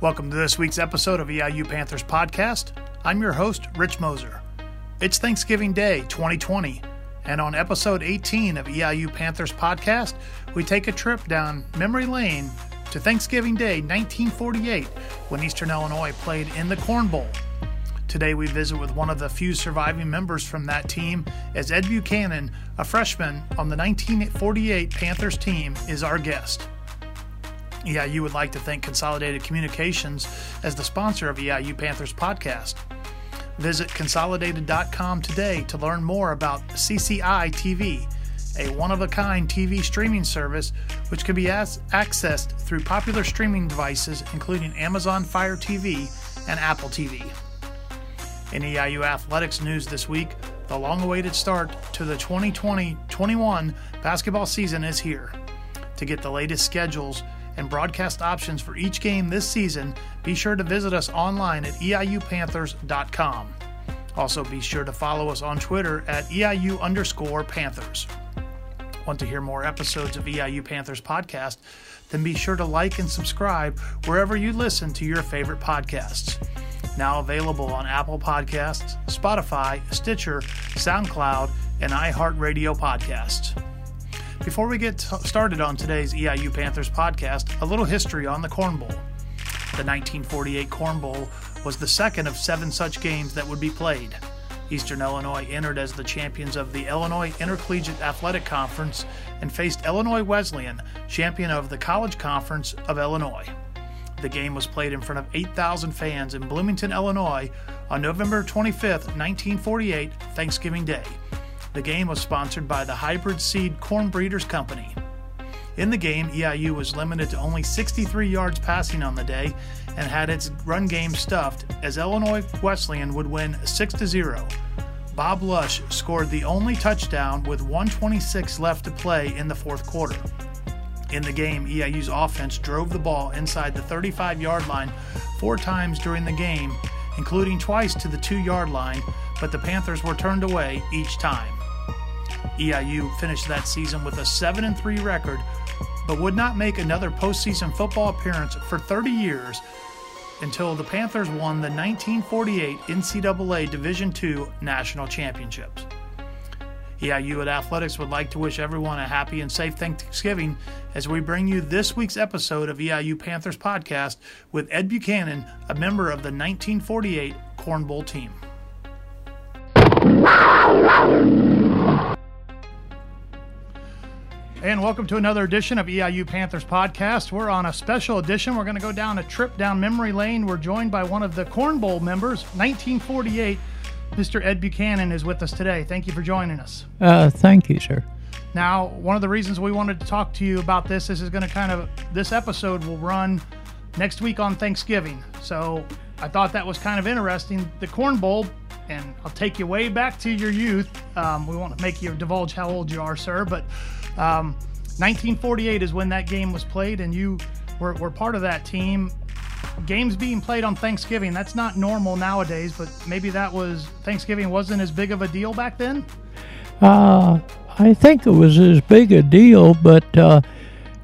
Welcome to this week's episode of EIU Panthers Podcast. I'm your host, Rich Moser. It's Thanksgiving Day 2020, and on episode 18 of EIU Panthers Podcast, we take a trip down memory lane to Thanksgiving Day 1948 when Eastern Illinois played in the Corn Bowl. Today, we visit with one of the few surviving members from that team, as Ed Buchanan, a freshman on the 1948 Panthers team, is our guest. EIU would like to thank Consolidated Communications as the sponsor of EIU Panthers podcast. Visit consolidated.com today to learn more about CCI TV, a one of a kind TV streaming service which can be as- accessed through popular streaming devices including Amazon Fire TV and Apple TV. In EIU athletics news this week, the long awaited start to the 2020 21 basketball season is here. To get the latest schedules and broadcast options for each game this season, be sure to visit us online at eiupanthers.com. Also, be sure to follow us on Twitter at EIU underscore Panthers. Want to hear more episodes of EIU Panthers podcast? Then be sure to like and subscribe wherever you listen to your favorite podcasts. Now available on Apple Podcasts, Spotify, Stitcher, SoundCloud, and iHeartRadio podcasts. Before we get started on today's EIU Panthers podcast, a little history on the Corn Bowl. The 1948 Corn Bowl was the second of seven such games that would be played. Eastern Illinois entered as the champions of the Illinois Intercollegiate Athletic Conference and faced Illinois Wesleyan, champion of the College Conference of Illinois. The game was played in front of 8,000 fans in Bloomington, Illinois on November 25, 1948, Thanksgiving Day. The game was sponsored by the Hybrid Seed Corn Breeders Company. In the game, EIU was limited to only 63 yards passing on the day and had its run game stuffed as Illinois Wesleyan would win 6 0. Bob Lush scored the only touchdown with 126 left to play in the fourth quarter. In the game, EIU's offense drove the ball inside the 35 yard line four times during the game, including twice to the two yard line, but the Panthers were turned away each time. EIU finished that season with a 7 3 record, but would not make another postseason football appearance for 30 years until the Panthers won the 1948 NCAA Division II National Championships. EIU at Athletics would like to wish everyone a happy and safe Thanksgiving as we bring you this week's episode of EIU Panthers Podcast with Ed Buchanan, a member of the 1948 Corn Bowl team. And welcome to another edition of EIU Panthers Podcast. We're on a special edition. We're going to go down a trip down memory lane. We're joined by one of the Corn Bowl members, 1948. Mr. Ed Buchanan is with us today. Thank you for joining us. Uh, thank you, sir. Now, one of the reasons we wanted to talk to you about this, this is going to kind of, this episode will run next week on Thanksgiving. So I thought that was kind of interesting. The Corn Bowl, and I'll take you way back to your youth. Um, we want to make you divulge how old you are, sir, but um, 1948 is when that game was played, and you were, were part of that team. Games being played on Thanksgiving, that's not normal nowadays, but maybe that was, Thanksgiving wasn't as big of a deal back then? Uh, I think it was as big a deal, but uh,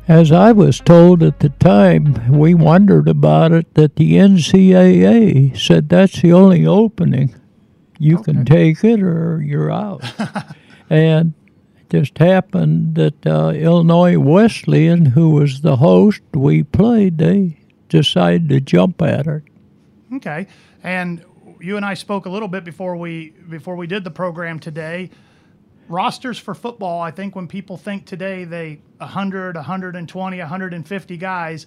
as I was told at the time, we wondered about it, that the NCAA said that's the only opening. You can take it or you're out. and just happened that uh, Illinois Wesleyan, who was the host we played, they decided to jump at it. Okay. And you and I spoke a little bit before we before we did the program today. Rosters for football, I think when people think today they 100, 120, 150 guys,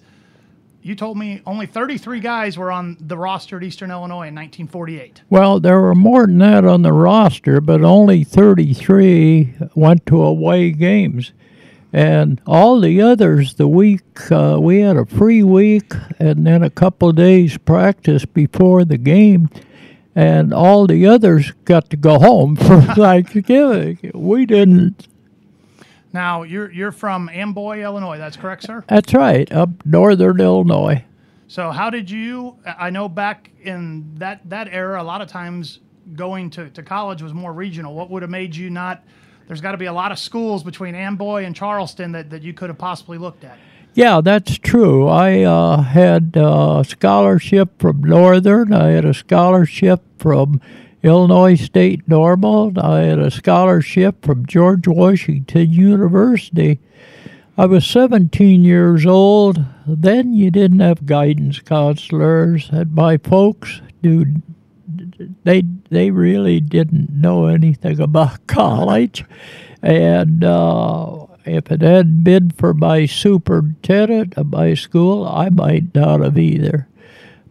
you told me only 33 guys were on the roster at Eastern Illinois in 1948. Well, there were more than that on the roster, but only 33 went to away games. And all the others, the week, uh, we had a free week and then a couple of days practice before the game. And all the others got to go home for Thanksgiving. We didn't. Now you're you're from Amboy, Illinois. That's correct, sir. That's right, up northern Illinois. So how did you? I know back in that that era, a lot of times going to, to college was more regional. What would have made you not? There's got to be a lot of schools between Amboy and Charleston that, that you could have possibly looked at. Yeah, that's true. I uh, had a scholarship from Northern. I had a scholarship from Illinois State Normal. I had a scholarship from George Washington University. I was 17 years old. Then you didn't have guidance counselors, and my folks dude, they they really didn't know anything about college, and uh, if it hadn't been for my superintendent of my school, I might not have either.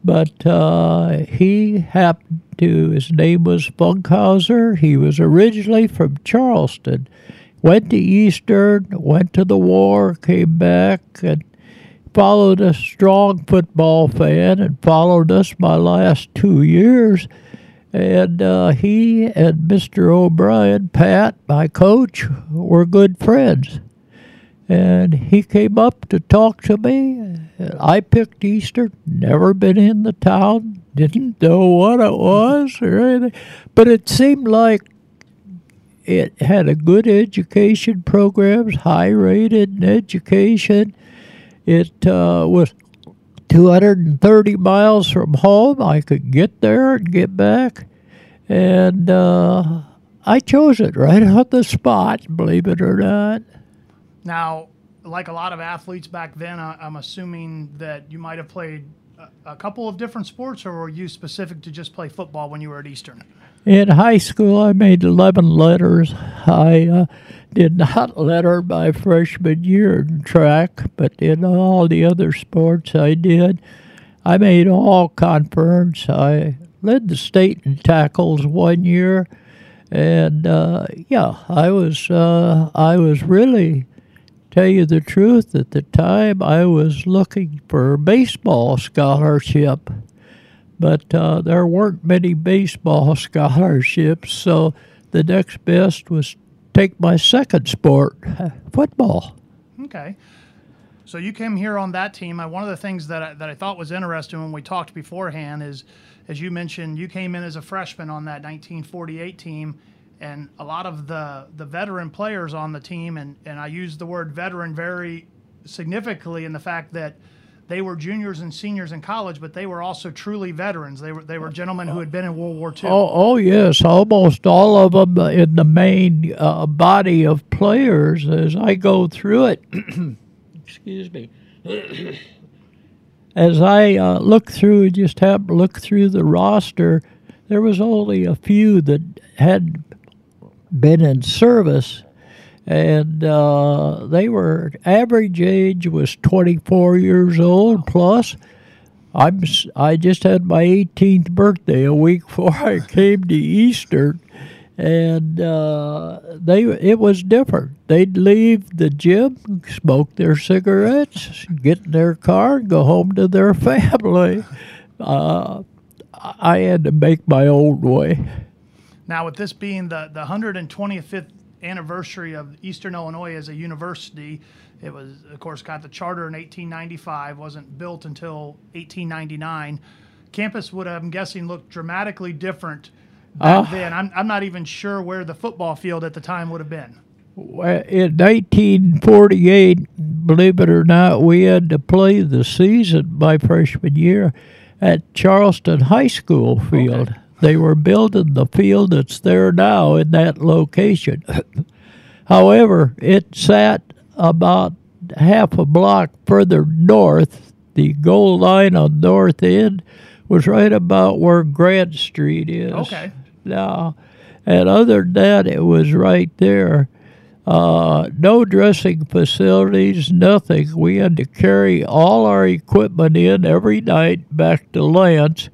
But uh, he happened to, his name was Funkhauser. He was originally from Charleston. Went to Eastern, went to the war, came back, and followed a strong football fan and followed us my last two years. And uh, he and Mr. O'Brien, Pat, my coach, were good friends. And he came up to talk to me. I picked Easter, never been in the town, didn't know what it was or anything. But it seemed like it had a good education programs, high rated education. It uh, was 230 miles from home. I could get there and get back. And uh, I chose it right on the spot, believe it or not. Now, like a lot of athletes back then, I, am assuming that you might have played a, couple of different sports, or were you specific to just play football when you were at Eastern? In high school, I made 11 letters. I uh, did not letter my freshman year in track, but in all the other sports I did. I made all conference. I led the state in tackles one year, and uh, yeah, I was uh, I was really tell you the truth, at the time I was looking for a baseball scholarship, but uh, there weren't many baseball scholarships, so the next best was take my second sport, football. Okay. So you came here on that team. I, one of the things that I, that I thought was interesting when we talked beforehand is, as you mentioned, you came in as a freshman on that 1948 team and a lot of the the veteran players on the team, and and I use the word veteran very significantly in the fact that they were juniors and seniors in college, but they were also truly veterans. They were they were gentlemen who had been in World War II. Oh, oh yes, almost all of them in the main uh, body of players. As I go through it, excuse me. As I uh, look through, just have look through the roster, there was only a few that had been in service, and uh, they were average age was 24 years old plus. I'm I just had my 18th birthday a week before I came to Eastern, and uh, they it was different. They'd leave the gym, smoke their cigarettes, get in their car, and go home to their family. Uh, I had to make my own way. Now, with this being the, the 125th anniversary of Eastern Illinois as a university, it was, of course, got the charter in 1895, wasn't built until 1899. Campus would, have I'm guessing, look dramatically different back uh, then. I'm, I'm not even sure where the football field at the time would have been. In 1948, believe it or not, we had to play the season my freshman year at Charleston High School field. Okay. They were building the field that's there now in that location. However, it sat about half a block further north. The goal line on north end was right about where Grant Street is. Okay. Now, and other than that, it was right there. Uh, no dressing facilities, nothing. We had to carry all our equipment in every night back to Lantz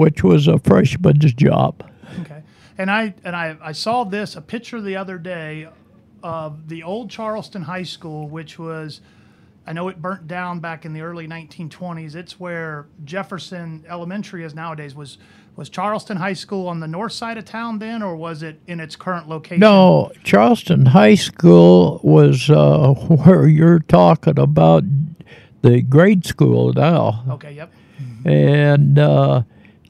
which was a freshman's job. Okay, and I and I, I saw this a picture the other day of the old Charleston High School, which was. I know it burnt down back in the early 1920s. It's where Jefferson Elementary is nowadays. Was was Charleston High School on the north side of town then, or was it in its current location? No, Charleston High School was uh, where you're talking about the grade school now. Okay, yep. And uh,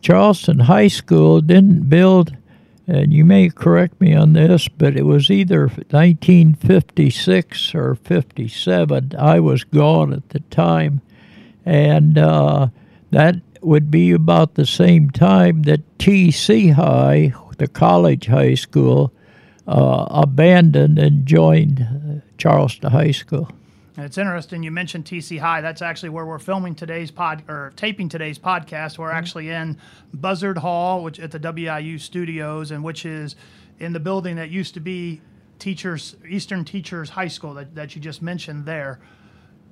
Charleston High School didn't build and you may correct me on this, but it was either 1956 or 57. I was gone at the time, and uh, that would be about the same time that TC High, the college high school, uh, abandoned and joined uh, Charleston High School. And it's interesting you mentioned TC High. That's actually where we're filming today's pod or taping today's podcast. We're mm-hmm. actually in Buzzard Hall, which at the WIU studios, and which is in the building that used to be Teachers Eastern Teachers High School that, that you just mentioned there.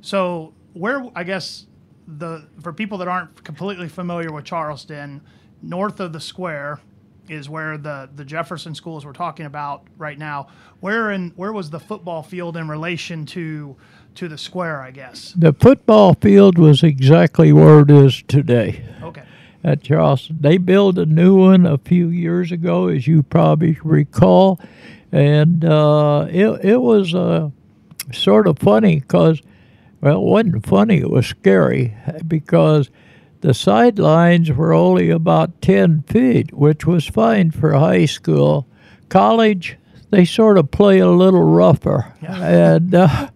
So where I guess the for people that aren't completely familiar with Charleston, north of the square is where the the Jefferson schools we're talking about right now. Where in where was the football field in relation to to the square, I guess. The football field was exactly where it is today. Okay. At Charleston. They built a new one a few years ago, as you probably recall. And uh, it, it was uh, sort of funny because, well, it wasn't funny, it was scary because the sidelines were only about 10 feet, which was fine for high school. College, they sort of play a little rougher. Yeah. and uh,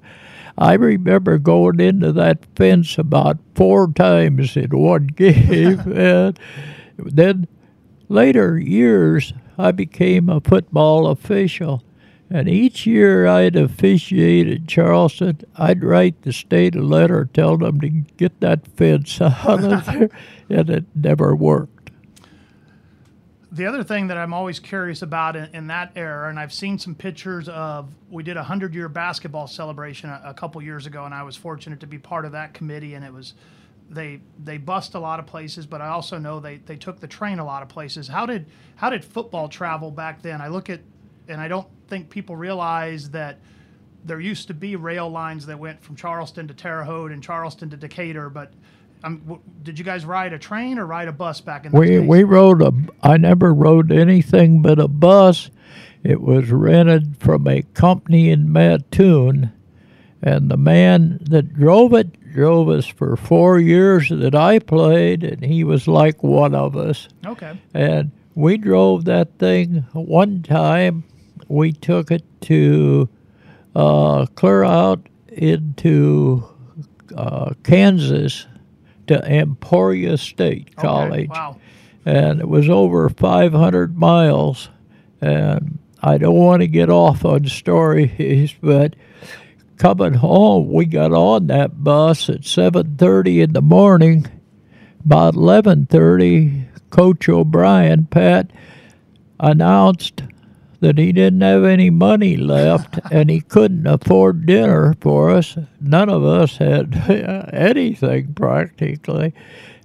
I remember going into that fence about four times in one game. and then later years, I became a football official. And each year I'd officiate at Charleston, I'd write the state a letter telling them to get that fence out of there, and it never worked the other thing that I'm always curious about in, in, that era, and I've seen some pictures of, we did a hundred year basketball celebration a, a, couple years ago, and I was fortunate to be part of that committee, and it was, they they bust a lot of places, but I also know they they took the train a lot of places. How did how did football travel back then? I look at, and I don't think people realize that there used to be rail lines that went from Charleston to Terre Haute and Charleston to Decatur, but um, did you guys ride a train or ride a bus back in? The we days? we rode a. I never rode anything but a bus. It was rented from a company in Mattoon, and the man that drove it drove us for four years that I played, and he was like one of us. Okay. And we drove that thing one time. We took it to uh, clear out into uh, Kansas to Emporia State College. Okay, wow. And it was over 500 miles. And I don't want to get off on stories, but coming home, we got on that bus at 7:30 in the morning. About 11:30, Coach O'Brien, Pat, announced that he didn't have any money left and he couldn't afford dinner for us. None of us had anything practically.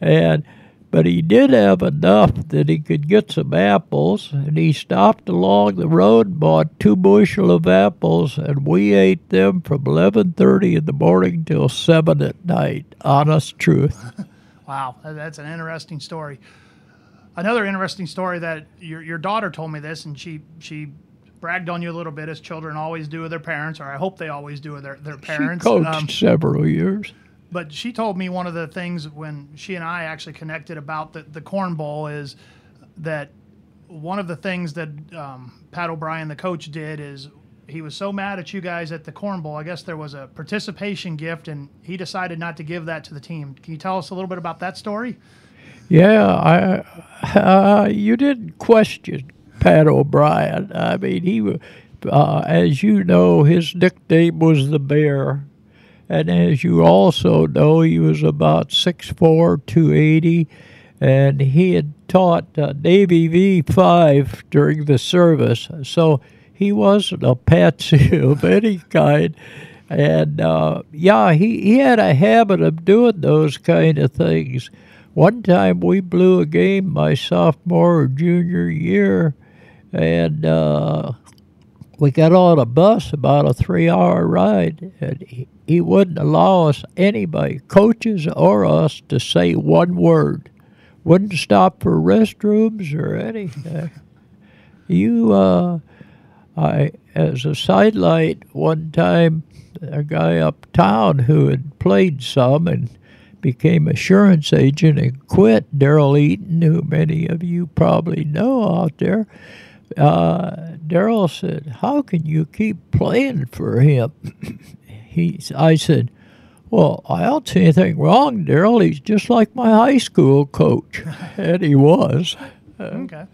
And but he did have enough that he could get some apples and he stopped along the road bought two bushel of apples and we ate them from 11:30 in the morning till 7 at night honest truth wow that's an interesting story another interesting story that your your daughter told me this, and she she bragged on you a little bit as children always do with their parents, or I hope they always do with their their parents. She coached um, several years. But she told me one of the things when she and I actually connected about the the corn bowl is that one of the things that um, Pat O'Brien, the coach, did is he was so mad at you guys at the corn bowl. I guess there was a participation gift, and he decided not to give that to the team. Can you tell us a little bit about that story? Yeah, I, uh, you didn't question Pat O'Brien. I mean, he, uh, as you know, his nickname was the Bear. And as you also know, he was about 6'4", 280, and he had taught uh, Navy V5 during the service. So he wasn't a patsy of any kind. And uh, yeah, he, he had a habit of doing those kind of things. One time we blew a game my sophomore or junior year, and uh, we got on a bus about a three hour ride, and he, he wouldn't allow us, anybody, coaches or us, to say one word. Wouldn't stop for restrooms or anything. you, uh, I, as a sidelight, one time, a guy uptown who had played some and became assurance agent and quit. Daryl Eaton, who many of you probably know out there, uh, Daryl said, "How can you keep playing for him?" he, I said, "Well, I don't see anything wrong, Daryl. He's just like my high school coach," and he was. Okay.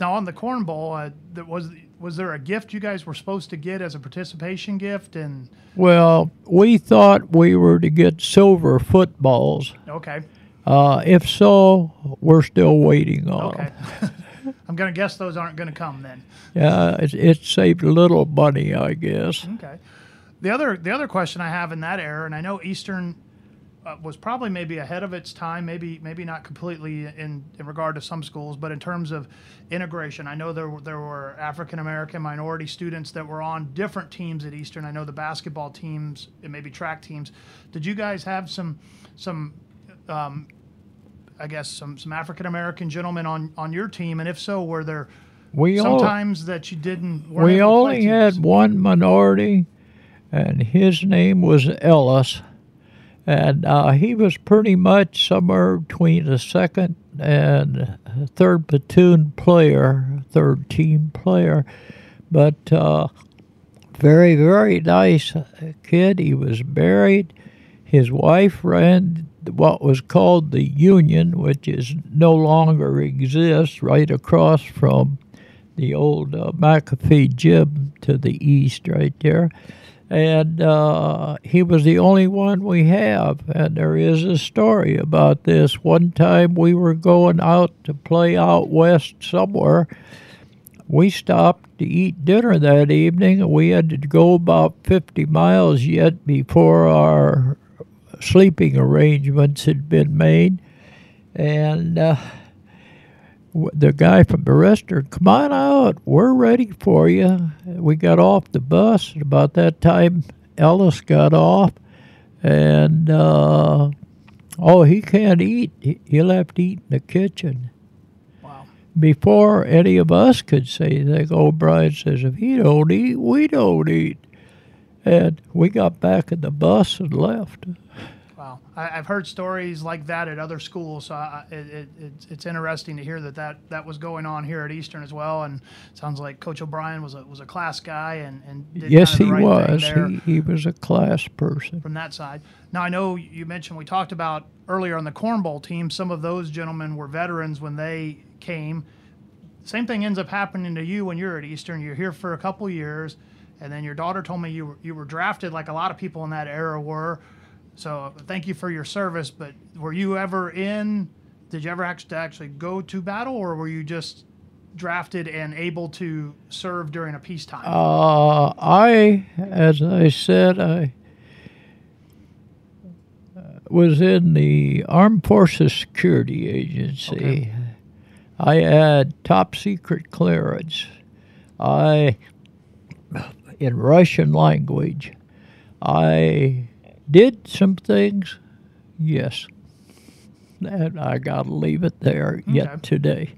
Now on the Corn Bowl, uh, there was was there a gift you guys were supposed to get as a participation gift? And Well, we thought we were to get silver footballs. okay, Uh, if so, we're still waiting on okay. them. I'm gonna guess those aren't gonna come then. Yeah, it, it saved a little money, I guess. Okay. The other the other question I have in that era, and I know Eastern uh, was probably maybe ahead of its time, maybe maybe not completely in, in regard to some schools, but in terms of integration, I know there were, there were African American minority students that were on different teams at Eastern. I know the basketball teams and maybe track teams. Did you guys have some some um, I guess some some African American gentlemen on on your team, and if so, were there We all, sometimes that you didn't? we able to play only had one minority, and his name was Ellis, and uh, he was pretty much somewhere between a second and third platoon player, third team player, but uh, very very nice kid. He was married. His wife ran what was called the Union, which is no longer exists, right across from the old uh, McAfee gym to the east, right there. And uh, he was the only one we have. And there is a story about this. One time we were going out to play out west somewhere. We stopped to eat dinner that evening, we had to go about 50 miles yet before our sleeping arrangements had been made. And uh, the guy from the restaurant, come on out, we're ready for you. We got off the bus, and about that time, Ellis got off, and uh, oh, he can't eat. He- He'll have to eat in the kitchen. Wow. Before any of us could say anything, O'Brien says, if he don't eat, we don't eat. And we got back in the bus and left. I, I've heard stories like that at other schools, so I, it, it, it's, it's interesting to hear that, that that was going on here at Eastern as well. And sounds like Coach O'Brien was a was a class guy and and did yes, kind of he the right thing was. He, he was a class person. from that side. Now I know you mentioned we talked about earlier on the Corn Bowl team. Some of those gentlemen were veterans when they came. Same thing ends up happening to you when you're at Eastern. You're here for a couple years, and then your daughter told me you were, you were drafted like a lot of people in that era were. So thank you for your service. But were you ever in? Did you ever actually actually go to battle, or were you just drafted and able to serve during a peacetime? Uh, I, as I said, I uh, was in the Armed Forces Security Agency. Okay. I had top secret clearance. I, in Russian language, I did some things, yes. And I got to leave it there Okay. yet today.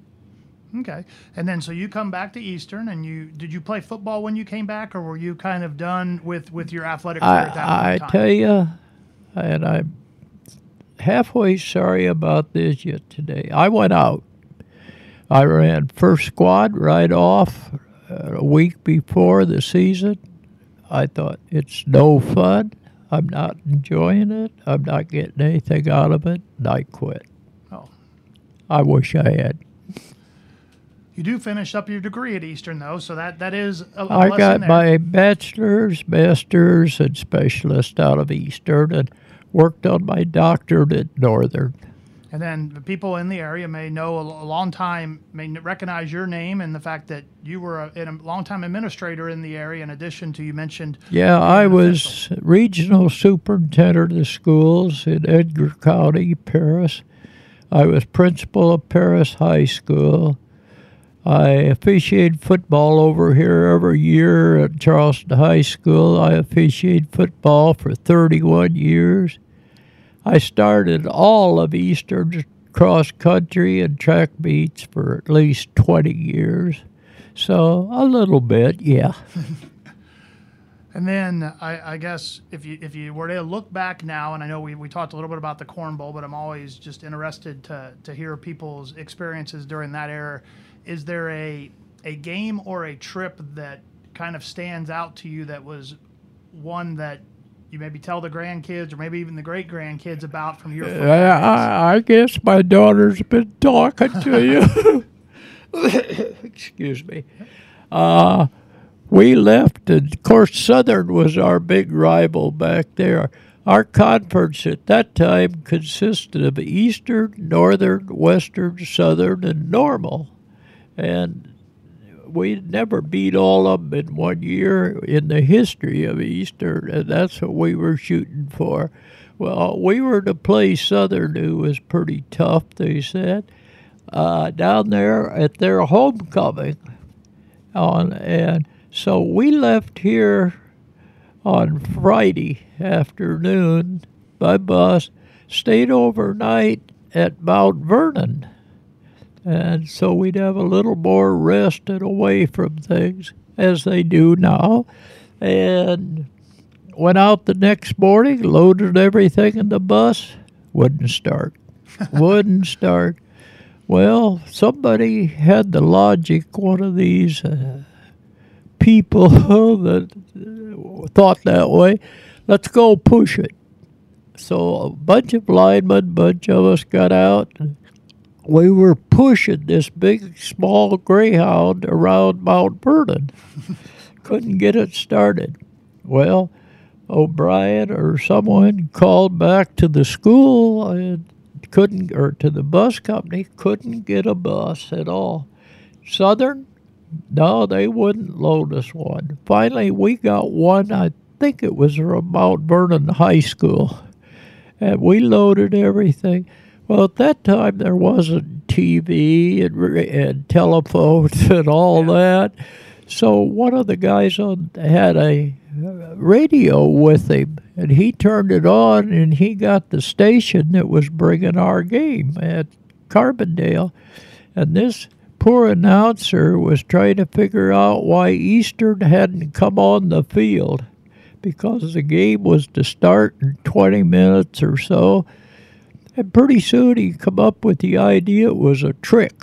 Okay, and then so you come back to Eastern, and you did you play football when you came back, or were you kind of done with with your athletic career at that I, I time? tell you, and I'm halfway sorry about this yet today. I went out. I ran first squad right off uh, a week before the season. I thought it's no fun. I'm not enjoying it. I'm not getting anything out of it. And I quit. Oh. I wish I had. You do finish up your degree at Eastern, though, so that that is a, a I got there. my bachelor's, master's, and specialist out of Eastern and worked on my doctorate at Northern. And then the people in the area may know a, long time, may recognize your name and the fact that you were a, a long time administrator in the area. In addition to you mentioned, Yeah, I was regional superintendent of schools in Edgar County, Paris. I was principal of Paris High School. I officiated football over here every year at Charleston High School. I officiated football for 31 years. I started all of Eastern cross country and track meets for at least 20 years. So a little bit, yeah. And then I, I guess if you if you were to look back now, and I know we, we talked a little bit about the Corn Bowl, but I'm always just interested to to hear people's experiences during that era. Is there a a game or a trip that kind of stands out to you that was one that you maybe tell the grandkids or maybe even the great grandkids about from your I, I, I guess my daughter's been talking to you. Excuse me. Uh, we left, and of course, Southern was our big rival back there. Our conference at that time consisted of Eastern, Northern, Western, Southern, and Normal. And we never beat all of them in one year in the history of Eastern, and that's what we were shooting for. Well, we were to play Southern, who was pretty tough, they said, uh, down there at their homecoming. On and so we left here on Friday afternoon by bus, stayed overnight at Mount Vernon. And so we'd have a little more rest and away from things, as they do now. And went out the next morning, loaded everything in the bus, wouldn't start. wouldn't start. Well, somebody had the logic, one of these uh, people that thought that way. Let's go push it. So a bunch of linemen, bunch of us got out. And we were pushing this big, small greyhound around Mount Vernon. Couldn't get it started. Well, O'Brien or someone called back to the school and couldn't, or to the bus company, couldn't get a bus at all. Southern, no, they wouldn't load us one. Finally, we got one, I think it was from Mount Vernon High School, and we loaded everything. Well, at that time, there wasn't TV and, and telephones and all yeah. that. So one of the guys on had a uh, radio with him, and he turned it on, and he got the station that was bringing our game at Carbondale, and this poor announcer was trying to figure out why Eastern hadn't come on the field because the game was to start in 20 minutes or so. And pretty soon he come up with the idea it was a trick.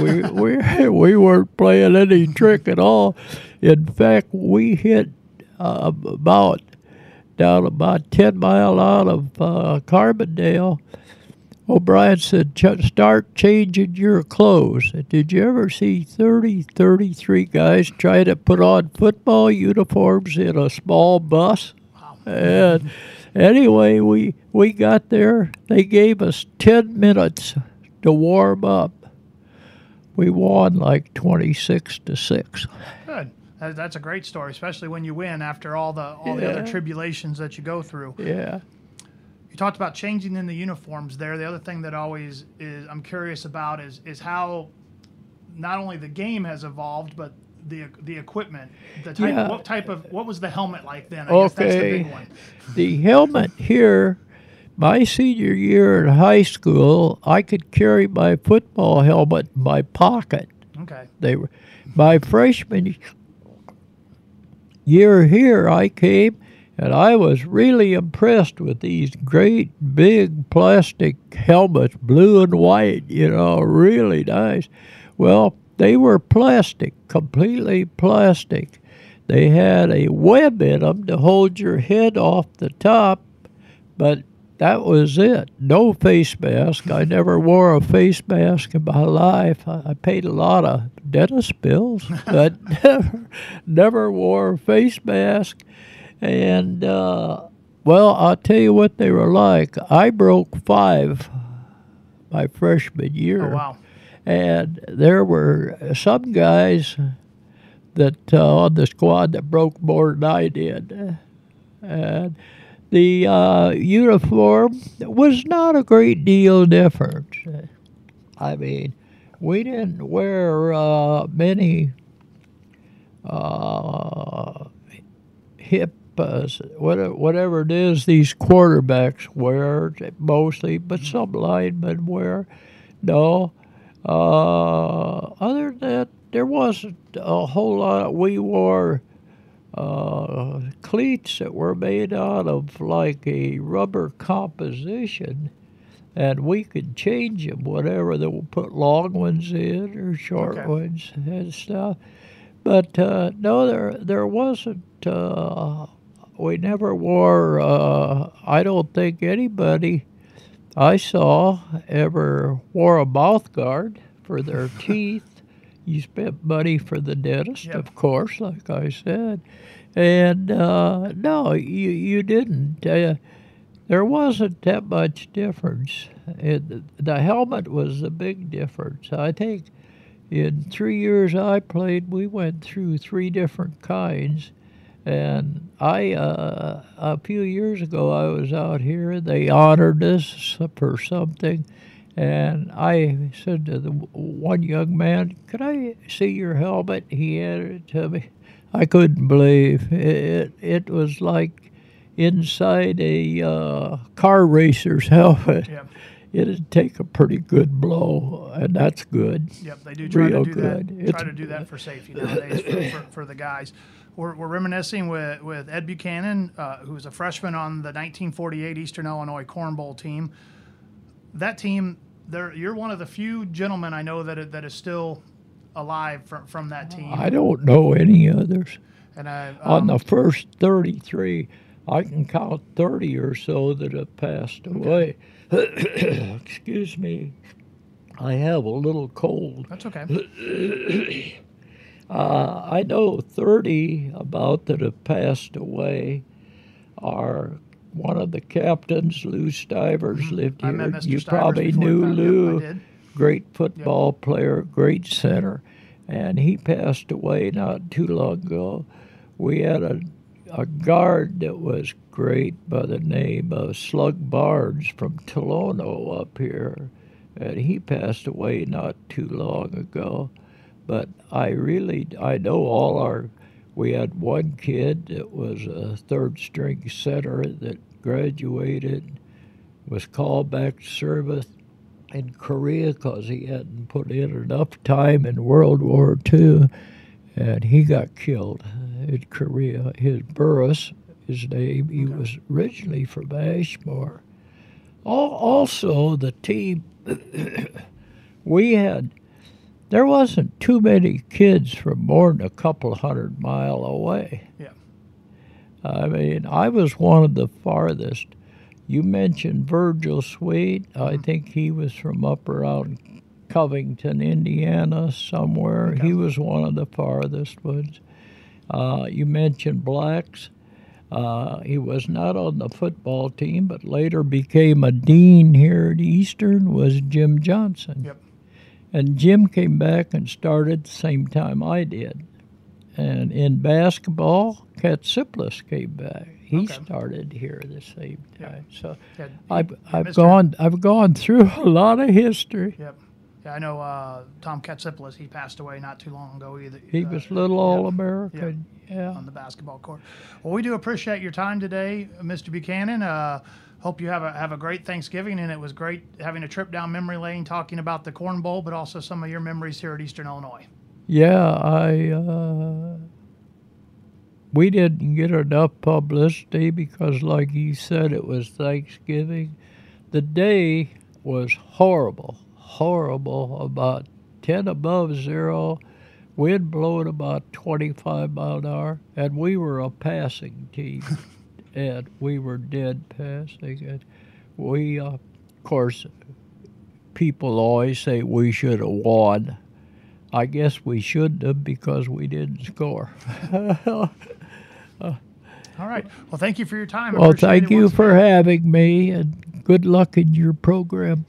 We, we, we weren't playing any trick at all. In fact, we hit uh, about down about 10 mile out of uh, Carbondale O'Brien said, start changing your clothes. Did you ever see 30, 33 guys try to put on football uniforms in a small bus? And anyway, we, we got there. They gave us 10 minutes to warm up. We won like 26 to 6. Good. That's a great story, especially when you win after all the all yeah. the other tribulations that you go through. Yeah You talked about changing in the uniforms there. The other thing that always is I'm curious about is is how not only the game has evolved, but the the equipment, the type, yeah. what type of what was the helmet like then? I okay. The, the helmet here, my senior year in high school, I could carry my football helmet in my pocket. Okay. They were my freshman year here. I came and I was really impressed with these great big plastic helmets, blue and white, you know, really nice. Well, they were plastic, completely plastic. They had a web in them to hold your head off the top, but that was it. No face mask. I never wore a face mask in my life. I paid a lot of dentist bills, but never, never wore a face mask. And, uh, well, I'll tell you what they were like. I broke five my freshman year. Oh, wow. And there were some guys that uh, on the squad that broke more than I did. And the uh, uniform was not a great deal different. I mean, we didn't wear uh, many uh, hip whatever it is these quarterbacks wear mostly, but some linemen wear. No. Uh, other than that, there wasn't a whole lot. We wore uh, cleats that were made out of like a rubber composition, and we could change them, whatever. They'll put long ones in or short Okay. ones and stuff. But uh, no, there there wasn't. Uh, we never wore. Uh, I don't think anybody I saw ever wore a mouth guard for their teeth. You spent money for the dentist, Yep. of course, like I said, and uh, no, you you didn't. Uh, there wasn't that much difference. It, the helmet was the big difference. I think in three years I played, we went through three different kinds. And I, uh, a few years ago, I was out here. They honored us for something, and I said to the one young man, "Could I see your helmet?" He handed it to me. I couldn't believe it. It, it was like inside a uh, car racer's helmet. Yep. It'd take a pretty good blow, and that's good. Yep, they do try Real to do good. that. It's- Try to do that for safety nowadays for, for, for the guys. We're, we're reminiscing with, with Ed Buchanan, uh, who was a freshman on the 1948 Eastern Illinois Corn Bowl team. That team, you're one of the few gentlemen I know that is- that is still alive from, from that team. I don't know any others. and I, On um, the first 33, I can count 30 or so that have passed away. Excuse me. I have a little cold. that's okay. Uh, I know 30 about that have passed away are one of the captains, Lou Stivers, lived Mm-hmm. I here. met Mr. You Stivers probably knew passed. Yep, Lou. Great football player, great center. And he passed away not too long ago. We had a, a guard that was great by the name of Slug Barnes from Tolono up here. And he passed away not too long ago. But I really, I know all our, we had one kid that was a third string center that graduated, was called back to service in Korea because he hadn't put in enough time in World War II, and he got killed in Korea. His Burris, his name, he was originally from Ashmore. Also, the team, we had, there wasn't too many kids from more than a couple hundred mile away. Yeah. I mean, I was one of the farthest. You mentioned Virgil Sweet. I think he was from up around Covington, Indiana, somewhere. He was one of the farthest ones. Uh, you mentioned Blacks. Uh, he was not on the football team, but later became a dean here at Eastern. Was Jim Johnson? Yep. And Jim came back and started the same time I did. And in basketball, Katsimpalis came back. He Okay. started here the same time. So Yeah, I've, I've gone I've gone through a lot of history. Yep. Yeah, I know uh, Tom Katsimpalis. He passed away not too long ago either. He uh, was little yeah, All American. Yeah. on the basketball court. Well, we do appreciate your time today, Mr. Buchanan. Uh, hope you have a have a great Thanksgiving, and it was great having a trip down memory lane, talking about the Corn Bowl, but also some of your memories here at Eastern Illinois. Yeah, I uh, we didn't get enough publicity because, like you said, it was Thanksgiving. The day was horrible, horrible. About ten above zero, wind blowing about twenty-five mile an hour, and we were a passing team, and we were dead passing. And we, uh, of course, people always say we should have won. I guess we shouldn't have because we didn't score. All right. Well, thank you for your time. I well, thank you for again. having me and good luck in your program.